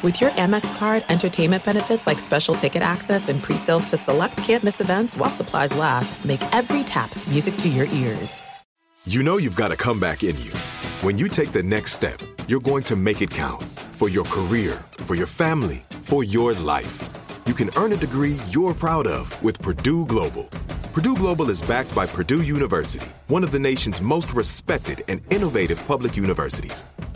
With your Amex card, entertainment benefits like special ticket access and pre-sales to select campus events while supplies last, make every tap music to your ears. You know you've got a comeback in you. When you take the next step, you're going to make it count for your career, for your family, for your life. You can earn a degree you're proud of with Purdue Global. Purdue Global is backed by Purdue University, one of the nation's most respected and innovative public universities.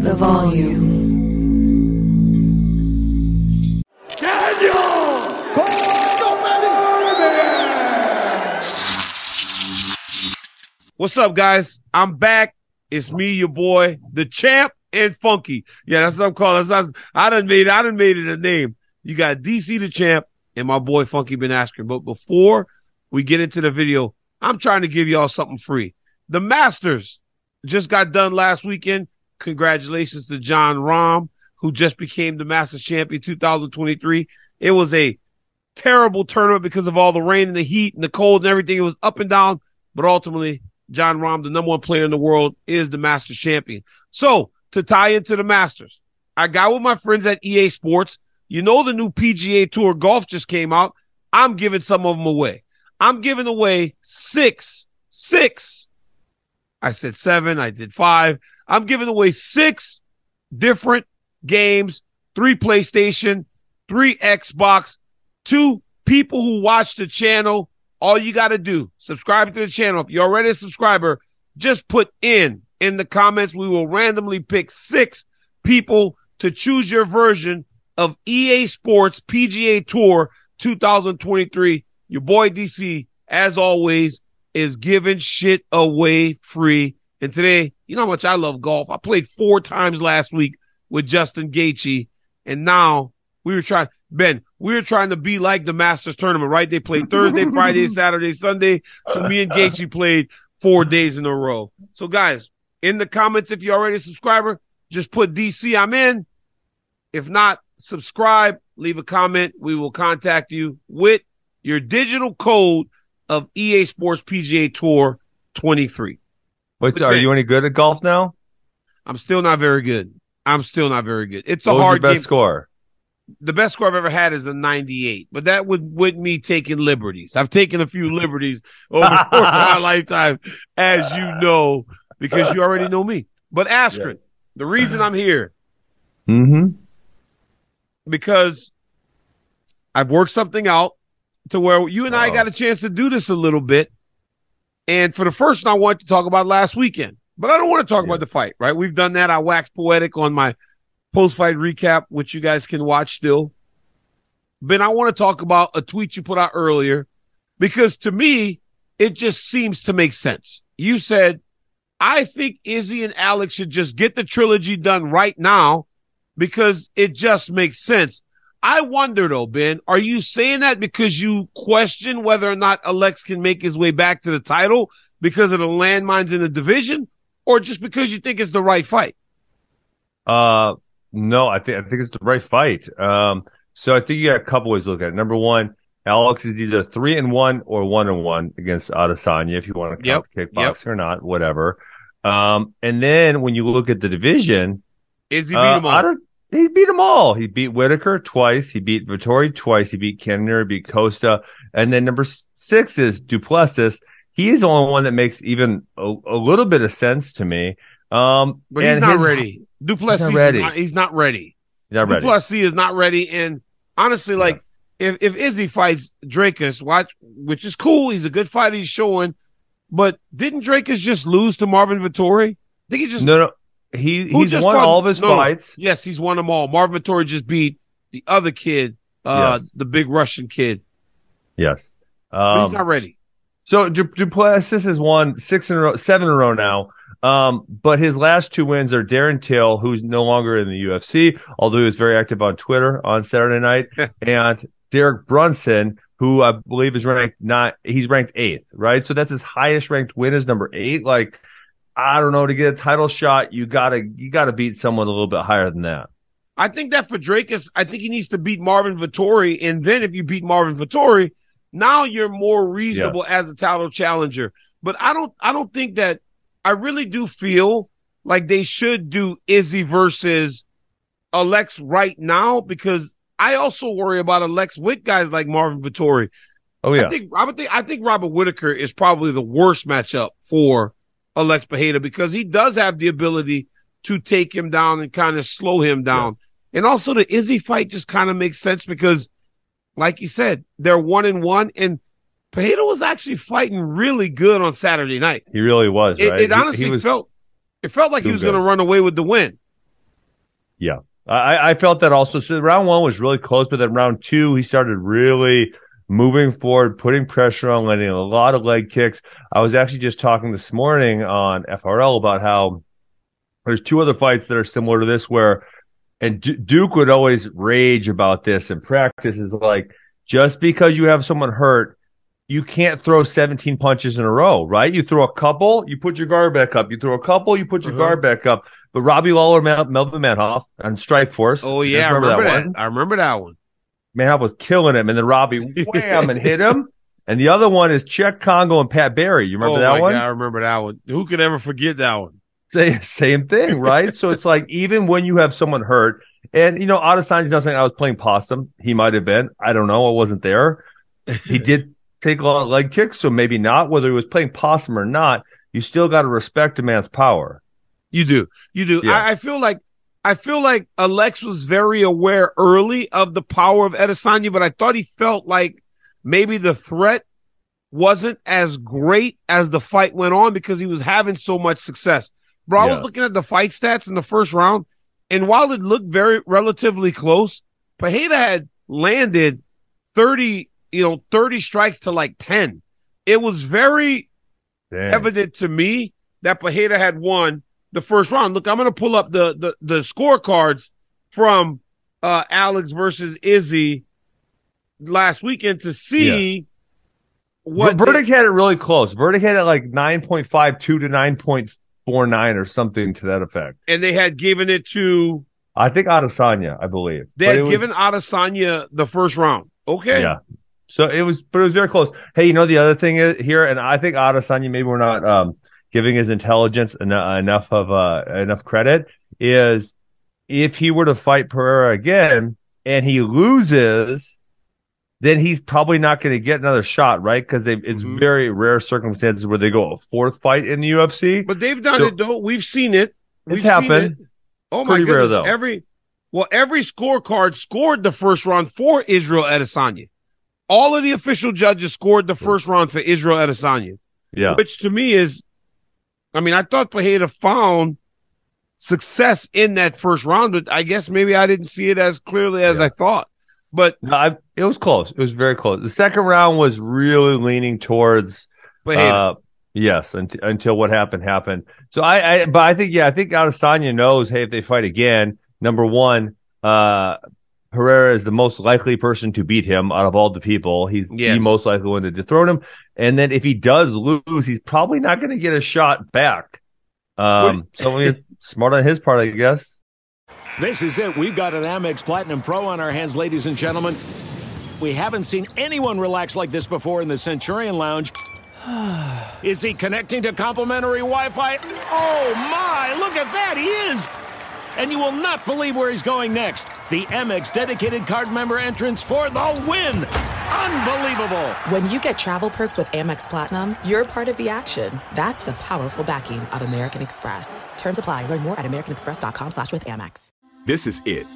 The volume. Daniel What's up, guys? I'm back. It's me, your boy, the champ and funky. Yeah, that's what I'm calling. That's I done made I done made it a name. You got DC the champ and my boy Funky Ben Askren. But before we get into the video, I'm trying to give y'all something free. The Masters just got done last weekend. Congratulations to Jon Rahm, who just became the Masters champion 2023. It was a terrible tournament because of all the rain and the heat and the cold and everything. It was up and down, but ultimately Jon Rahm, the number one player in the world, is the Masters champion. So to tie into the Masters, I got with my friends at EA Sports. You know, the new PGA Tour golf just came out. I'm giving some of them away. I'm giving away six, six. I said seven. I did five. I'm giving away six different games, three PlayStation, three Xbox, two people who watch the channel all you got to do, subscribe to the channel. If you're already a subscriber, just put in in the comments. We will randomly pick six people to choose your version of EA Sports PGA Tour 2023. Your boy DC, as always, is giving shit away free. And today, you know how much I love golf. I played four times last week with Justin Gaethje, and now we were trying. Ben, we were trying to be like the Masters tournament, right? They played Thursday, Friday, Saturday, Sunday. So me and Gaethje played four days in a row. So guys, in the comments, if you're already a subscriber, just put DC, I'm in. If not, subscribe, leave a comment. We will contact you with your digital code of EA Sports PGA Tour 23. Wait, are you any good at golf now? I'm still not very good. I'm still not very good. It's a what hard best game. score. the best score I've ever had is a 98, but that would with me taking liberties. I've taken a few liberties over the course of my lifetime, as you know, because you already know me. But Askren, the reason I'm here Mm-hmm. because I've worked something out to where you and I Oh. got a chance to do this a little bit. And for the first one, I wanted to talk about last weekend, but I don't want to talk about the fight, right? We've done that. I waxed poetic on my post fight recap, which you guys can watch still. Ben, I want to talk about a tweet you put out earlier because to me, it just seems to make sense. You said, I think Izzy and Alex should just get the trilogy done right now because it just makes sense. I wonder though, Ben, are you saying that because you question whether or not Alex can make his way back to the title because of the landmines in the division or just because you think it's the right fight? Uh, no, I think I think it's the right fight. Um, so I think you got a couple ways to look at it. Number one, Alex is either three and one or one and one against Adesanya, if you want to count Yep, kickboxing or not, whatever. Um, and then when you look at the division, is he beat uh, him all. Ade- he beat them all. He beat Whitaker twice. He beat Vettori twice. He beat Kenner. He beat Costa. And then number six is Du Plessis. He's the only one that makes even a, a little bit of sense to me. Um, But he's not his- ready. Du Plessis He's is not ready. not, he's not ready. He's not ready. Du Plessis is not ready. And honestly, like if, if Izzy fights Dricus, watch, which is cool. He's a good fighter. He's showing, but didn't Dricus just lose to Marvin Vettori? I think he just, no, no. He who he's won fought- all of his no, fights. Yes, he's won them all. Marvin Vettori just beat the other kid uh, Yes. the big Russian kid. Yes. Um, he's not ready. So Du- Duplessis has won six in a row, seven in a row now. Um, but his last two wins are Darren Till, who's no longer in the UFC, although he was very active on Twitter on Saturday night, and Derek Brunson, who I believe is ranked not, he's ranked eighth, right? So that's his highest ranked win is number eight. Like, I don't know, to get a title shot, you gotta, you gotta beat someone a little bit higher than that. I think that for Dricus, I think he needs to beat Marvin Vettori. And then if you beat Marvin Vettori, now you're more reasonable Yes. as a title challenger. But I don't, I don't think that I really do feel like they should do Izzy versus Alex right now because I also worry about Alex with guys like Marvin Vettori. Oh yeah. I think I would think I think Robert Whitaker is probably the worst matchup for Alex Pereira because he does have the ability to take him down and kind of slow him down. And also the Izzy fight just kind of makes sense because, like you said, they're one and one, and Pereira was actually fighting really good on Saturday night. he really was, It, right? it honestly he was, felt it felt like he was going to run away with the win. Yeah. I, I felt that also. So round one was really close, but then round two, he started really moving forward, putting pressure on, landing a lot of leg kicks. I was actually just talking this morning on FRL about how there's two other fights that are similar to this where, and D- Duke would always rage about this in practice is like, just because you have someone hurt, you can't throw 17 punches in a row, right? You throw a couple, you put your guard back up. You throw a couple, you put your Uh-huh. guard back up. But Robbie Lawler, Mel- Melvin Manhoff on Strikeforce. Oh yeah, guys I remember that. one? I remember that one. Manhoff was killing him, and then Robbie wham and hit him. And the other one is Cheick Kongo and Pat Barry. You remember oh that my one? God, I remember that one. Who could ever forget that one? Same, same thing, right? so it's like even when you have someone hurt, and you know, Adesanya's not saying I was playing possum. He might have been. I don't know. I wasn't there. He did take a lot of leg kicks, so maybe not. Whether he was playing possum or not, you still got to respect a man's power. You do. You do. Yeah. I, I feel like I feel like Alex was very aware early of the power of Adesanya, but I thought he felt like maybe the threat wasn't as great as the fight went on because he was having so much success. Bro, I was looking at the fight stats in the first round, and while it looked very relatively close, Pereira had landed 30, you know, 30 strikes to like 10. It was very evident to me that Pereira had won the first round. Look, I'm going to pull up the, the, the scorecards from, uh, Alex versus Izzy last weekend to see what Ver- Verdict had it really close. Verdict had it like 9.52 to 9.49 or something to that effect. and they had given it to, I think Adesanya, I believe. they But had it was- given Adesanya the first round. Okay. Yeah. So it was, but it was very close. Hey, you know the other thing is here, and I think Adesanya maybe we're not um, giving his intelligence en- enough of uh, enough credit is if he were to fight Pereira again and he loses, then he's probably not going to get another shot, right? Because they it's Mhm. very rare circumstances where they go a fourth fight in the UFC. But they've done So- it though. We've seen it. It's We've seen happened. it. Oh my Pretty rare, goodness. though. Every well, every scorecard scored the first round for Israel Adesanya. All of the official judges scored the first round for Israel Adesanya, yeah, which to me is, I mean, I thought Pereira found success in that first round, but I guess maybe I didn't see it as clearly as Yeah. I thought. But no, I, it was close. It was very close. The second round was really leaning towards Pereira, Uh, yes, unt- until what happened happened. So I, I, but I think, yeah, I think Adesanya knows, hey, if they fight again, number one, uh, Herrera is the most likely person to beat him out of all the people. He's Yes. the most likely one to dethrone him. And then if he does lose, he's probably not going to get a shot back. Um, so smart on his part, I guess. This is it. We've got an Amex Platinum Pro on our hands, ladies and gentlemen. We haven't seen anyone relax like this before in the Centurion Lounge. Is he connecting to complimentary Wi Fi? Oh my, look at that, he is! And you will not believe where he's going next. The Amex dedicated card member entrance for the win! Unbelievable! When you get travel perks with Amex Platinum, you're part of the action. That's the powerful backing of American Express. Terms apply. Learn more at americanexpress.com slash with Amex. This is it.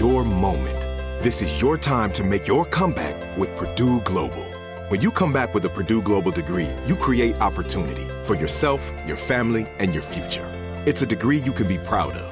Your moment. This is your time to make your comeback with Purdue Global. When you come back with a Purdue Global degree, you create opportunity for yourself, your family, and your future. It's a degree you can be proud of,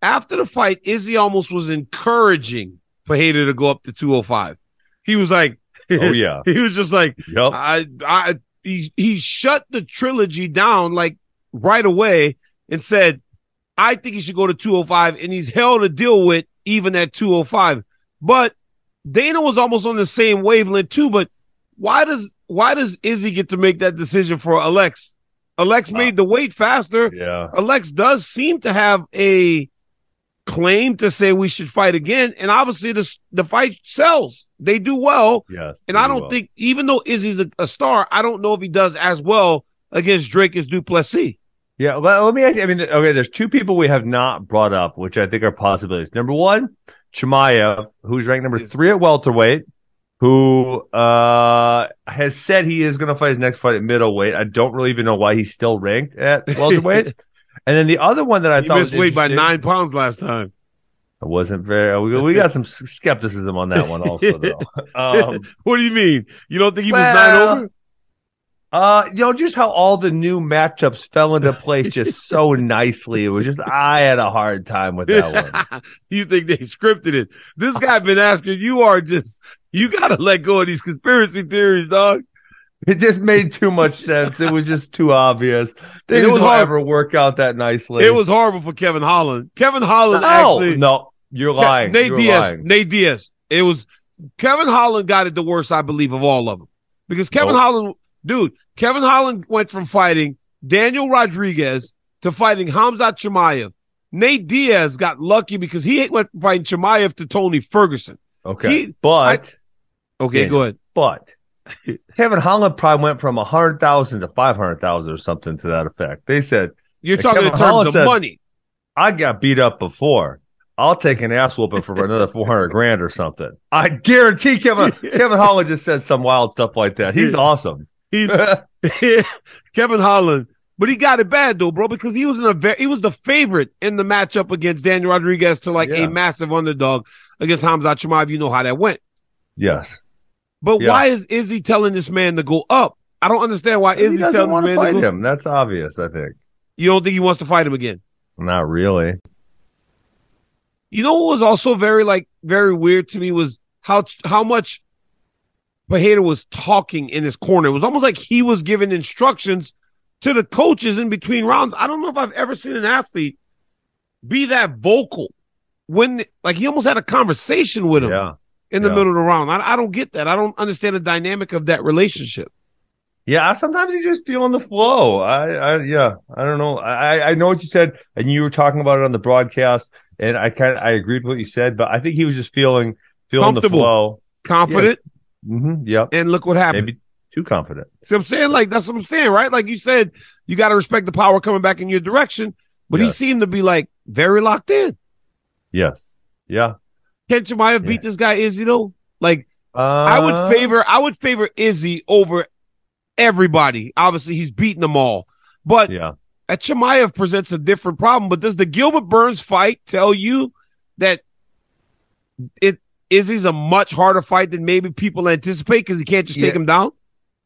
After the fight, Izzy almost was encouraging Pereira to go up to 205. He was like, Oh yeah. he was just like, Yep. I, I, he, he shut the trilogy down like right away and said, I think he should go to 205 and he's hell to deal with even at 205. But Dana was almost on the same wavelength too. But why does, why does Izzy get to make that decision for Alex? Alex uh, made the weight faster. Yeah. Alex does seem to have a claim to say we should fight again. And obviously the, the fight sells. They do well. Yes. And I don't well. think, even though Izzy's a, a star, I don't know if he does as well against Drake as Du Plessis. Yeah, well, let me ask you. I mean, okay, there's two people we have not brought up, which I think are possibilities. Number one, Chimaev, who's ranked number three at welterweight, who uh has said he is going to fight his next fight at middleweight. I don't really even know why he's still ranked at welterweight. And then the other one that I He thought missed was weight by nine pounds last time. I wasn't very. We, we got some skepticism on that one also, though. Um, what do you mean? You don't think he was well, nine over? Uh, you know, just how all the new matchups fell into place just so nicely. It was just I had a hard time with that one. you think they scripted it? This guy been asking. You are just. You got to let go of these conspiracy theories, dog. It just made too much sense. It was just too obvious. Things it was don't ever work out that nicely. It was horrible for Kevin Holland. Kevin Holland no, actually. no, you're lying. Nate you're Diaz. lying. Nate Diaz. It was Kevin Holland got it the worst, I believe, of all of them. Because Kevin Nope. Holland, dude, Kevin Holland went from fighting Daniel Rodriguez to fighting Khamzat Chimaev. Nate Diaz got lucky because he went from fighting Chimaev to Tony Ferguson. Okay, He- but Okay, Yeah. go ahead. but Kevin Holland probably went from a hundred thousand to five hundred thousand or something to that effect. They said You're talking in Kevin terms Holland of said- money. I got beat up before. I'll take an ass whooping for another four hundred grand or something. I guarantee Kevin Kevin Holland just said some wild stuff like that. He's awesome. He's Kevin Holland, but he got it bad though, bro, because he was in a very, he was the favorite in the matchup against Daniel Rodriguez to like Yeah. a massive underdog against Khamzat Chimaev. You know how that went. yes. But Yeah. why is Izzy telling this man to go up? I don't understand why he Izzy telling this to man to fight go. him. That's obvious, I think. You don't think he wants to fight him again? Not really. You know what was also very like very weird to me was how how much Pereira was talking in his corner. It was almost like he was giving instructions to the coaches in between rounds. I don't know if I've ever seen an athlete be that vocal when like he almost had a conversation with him Yeah. In the yeah. middle of the round. I, I don't get that. I don't understand the dynamic of that relationship. Yeah, sometimes you just feel on the flow. I, I, yeah, I don't know. I, I know what you said, and you were talking about it on the broadcast, and I kind of, I agreed with what you said, but I think he was just feeling, feeling the flow. Confident, mm-hmm Yep. and look what happened. Maybe too confident. See what I'm saying? Like, that's what I'm saying, right? Like you said, you got to respect the power coming back in your direction, but he seemed to be like very locked in. Yes. Yeah. Can Chimaev beat this guy Izzy though? Like, Uh, I would favor, I would favor Izzy over everybody. Obviously, he's beating them all, but Yeah. at Chimaev presents a different problem. But does the Gilbert Burns fight tell you that it Izzy's a much harder fight than maybe people anticipate because he can't just take him down?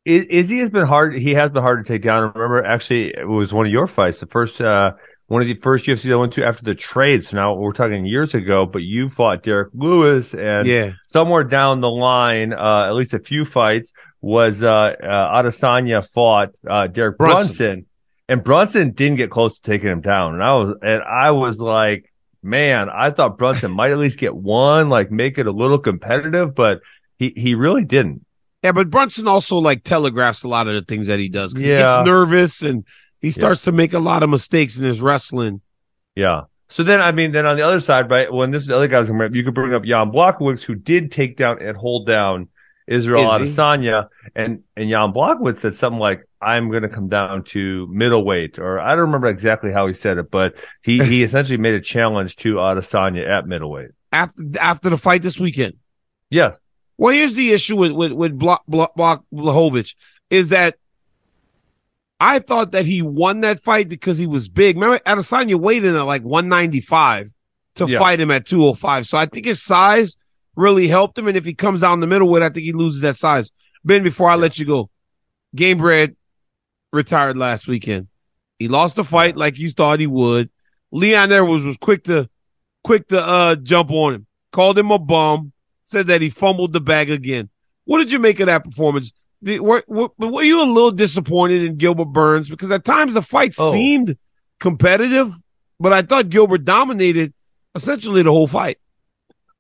I- Izzy has been hard. He has been hard to take down. Remember, actually, it was one of your fights. The first, uh, one of the first UFCs I went to after the trade. So now we're talking years ago, but you fought Derrick Lewis and Yeah. somewhere down the line, uh, at least a few fights was, uh, uh, Adesanya fought, uh, Derek Brunson. Brunson. and Brunson didn't get close to taking him down. And I was, and I was like, man, I thought Brunson might at least get one, like make it a little competitive, but he, he really didn't. Yeah, but Brunson also like telegraphs a lot of the things that he does. 'cause He Yeah. gets nervous and he starts to make a lot of mistakes in his wrestling. Yeah. So then, I mean, then on the other side, right, when this is the other guys, you could bring up Jan Blachowicz, who did take down and hold down Israel Izzy. Adesanya, and and Jan Blachowicz said something like, "I'm going to come down to middleweight," or I don't remember exactly how he said it, but he he essentially made a challenge to Adesanya at middleweight. After after the fight this weekend. Yeah, Well, here's the issue with with with Block Block Block Blachowicz is that I thought that he won that fight because he was big. Remember, Adesanya weighed in at like 195 to Yeah. fight him at 205. So I think his size really helped him. And if he comes down the middle with, it, I think he loses that size. Ben, before I let you go, Gamebred retired last weekend. He lost the fight like you thought he would. Leon Edwards was quick to quick to uh jump on him. Called him a bum. Said that he fumbled the bag again. What did you make of that performance? Were, were, were you a little disappointed in Gilbert Burns? Because at times the fight Oh. seemed competitive, but I thought Gilbert dominated essentially the whole fight.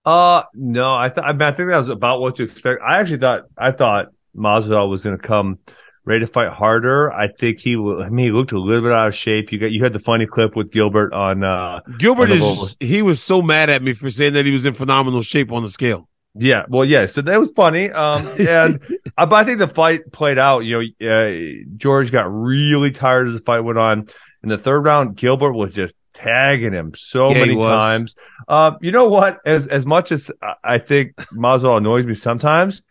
Uh, no, I thought, I, mean, I think that was about what to expect. I actually thought, I thought Masvidal was going to come ready to fight harder. I think he, I mean, he looked a little bit out of shape. You got, you had the funny clip with Gilbert on, uh, Gilbert on is he was so mad at me for saying that he was in phenomenal shape on the scale. Yeah, well, yeah. So that was funny. Um, and uh, but I think the fight played out. You know, uh, George got really tired as the fight went on. In the third round, Gilbert was just tagging him so Yeah, many times. Um, you know what? As as much as I- think Masvidal annoys me sometimes,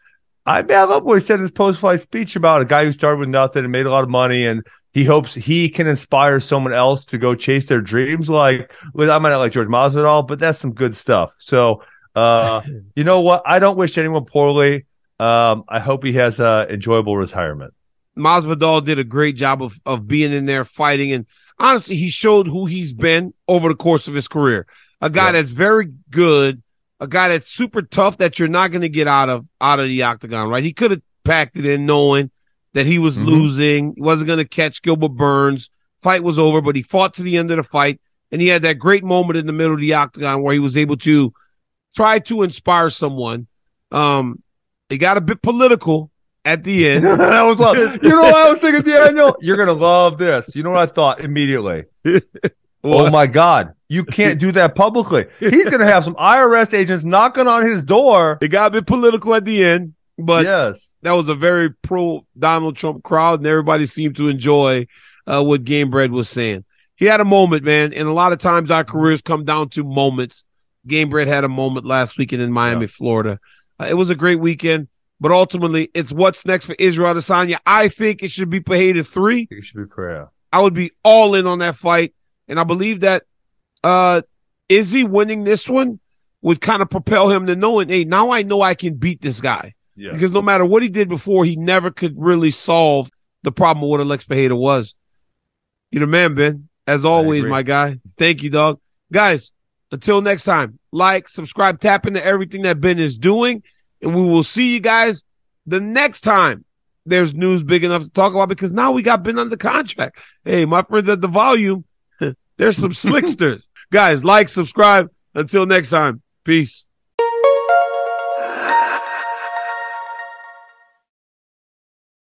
I man, I love what he said in his post fight speech about a guy who started with nothing and made a lot of money and. He hopes he can inspire someone else to go chase their dreams. Like, I might not like George Masvidal, but that's some good stuff. So, uh, you know what? I don't wish anyone poorly. Um, I hope he has a enjoyable retirement. Masvidal did a great job of of being in there fighting, and honestly, he showed who he's been over the course of his career. A guy Yeah. that's very good, a guy that's super tough that you're not going to get out of out of the octagon. Right? He could have packed it in knowing that he was Mhm. losing. He wasn't going to catch Gilbert Burns. Fight was over, but he fought to the end of the fight, and he had that great moment in the middle of the octagon where he was able to try to inspire someone. Um, he got a bit political at the end. that was love. You know what I was thinking, Daniel? You're gonna love this. You know what I thought immediately? Oh my God. You can't do that publicly. He's gonna have some IRS agents knocking on his door. It got a bit political at the end, but yes. that was a very pro Donald Trump crowd, and everybody seemed to enjoy uh, what Gamebred was saying. He had a moment, man, and a lot of times our careers come down to moments. Gamebred had a moment last weekend in Miami, Florida. Uh, it was a great weekend, but ultimately, it's what's next for Israel Adesanya. I think it should be Pereira three. It should be prayer. I would be all in on that fight, and I believe that uh Izzy winning this one would kind of propel him to knowing, hey, now I know I can beat this guy. Yeah. Because no matter what he did before, he never could really solve the problem of what Alex Pereira was. You're the man, Ben. As always, my guy. Thank you, dog. Guys, until next time, like, subscribe, tap into everything that Ben is doing, and we will see you guys the next time there's news big enough to talk about because now we got Ben under contract. Hey, my friends at the volume, there's some slicksters. guys, like, subscribe. Until next time, peace.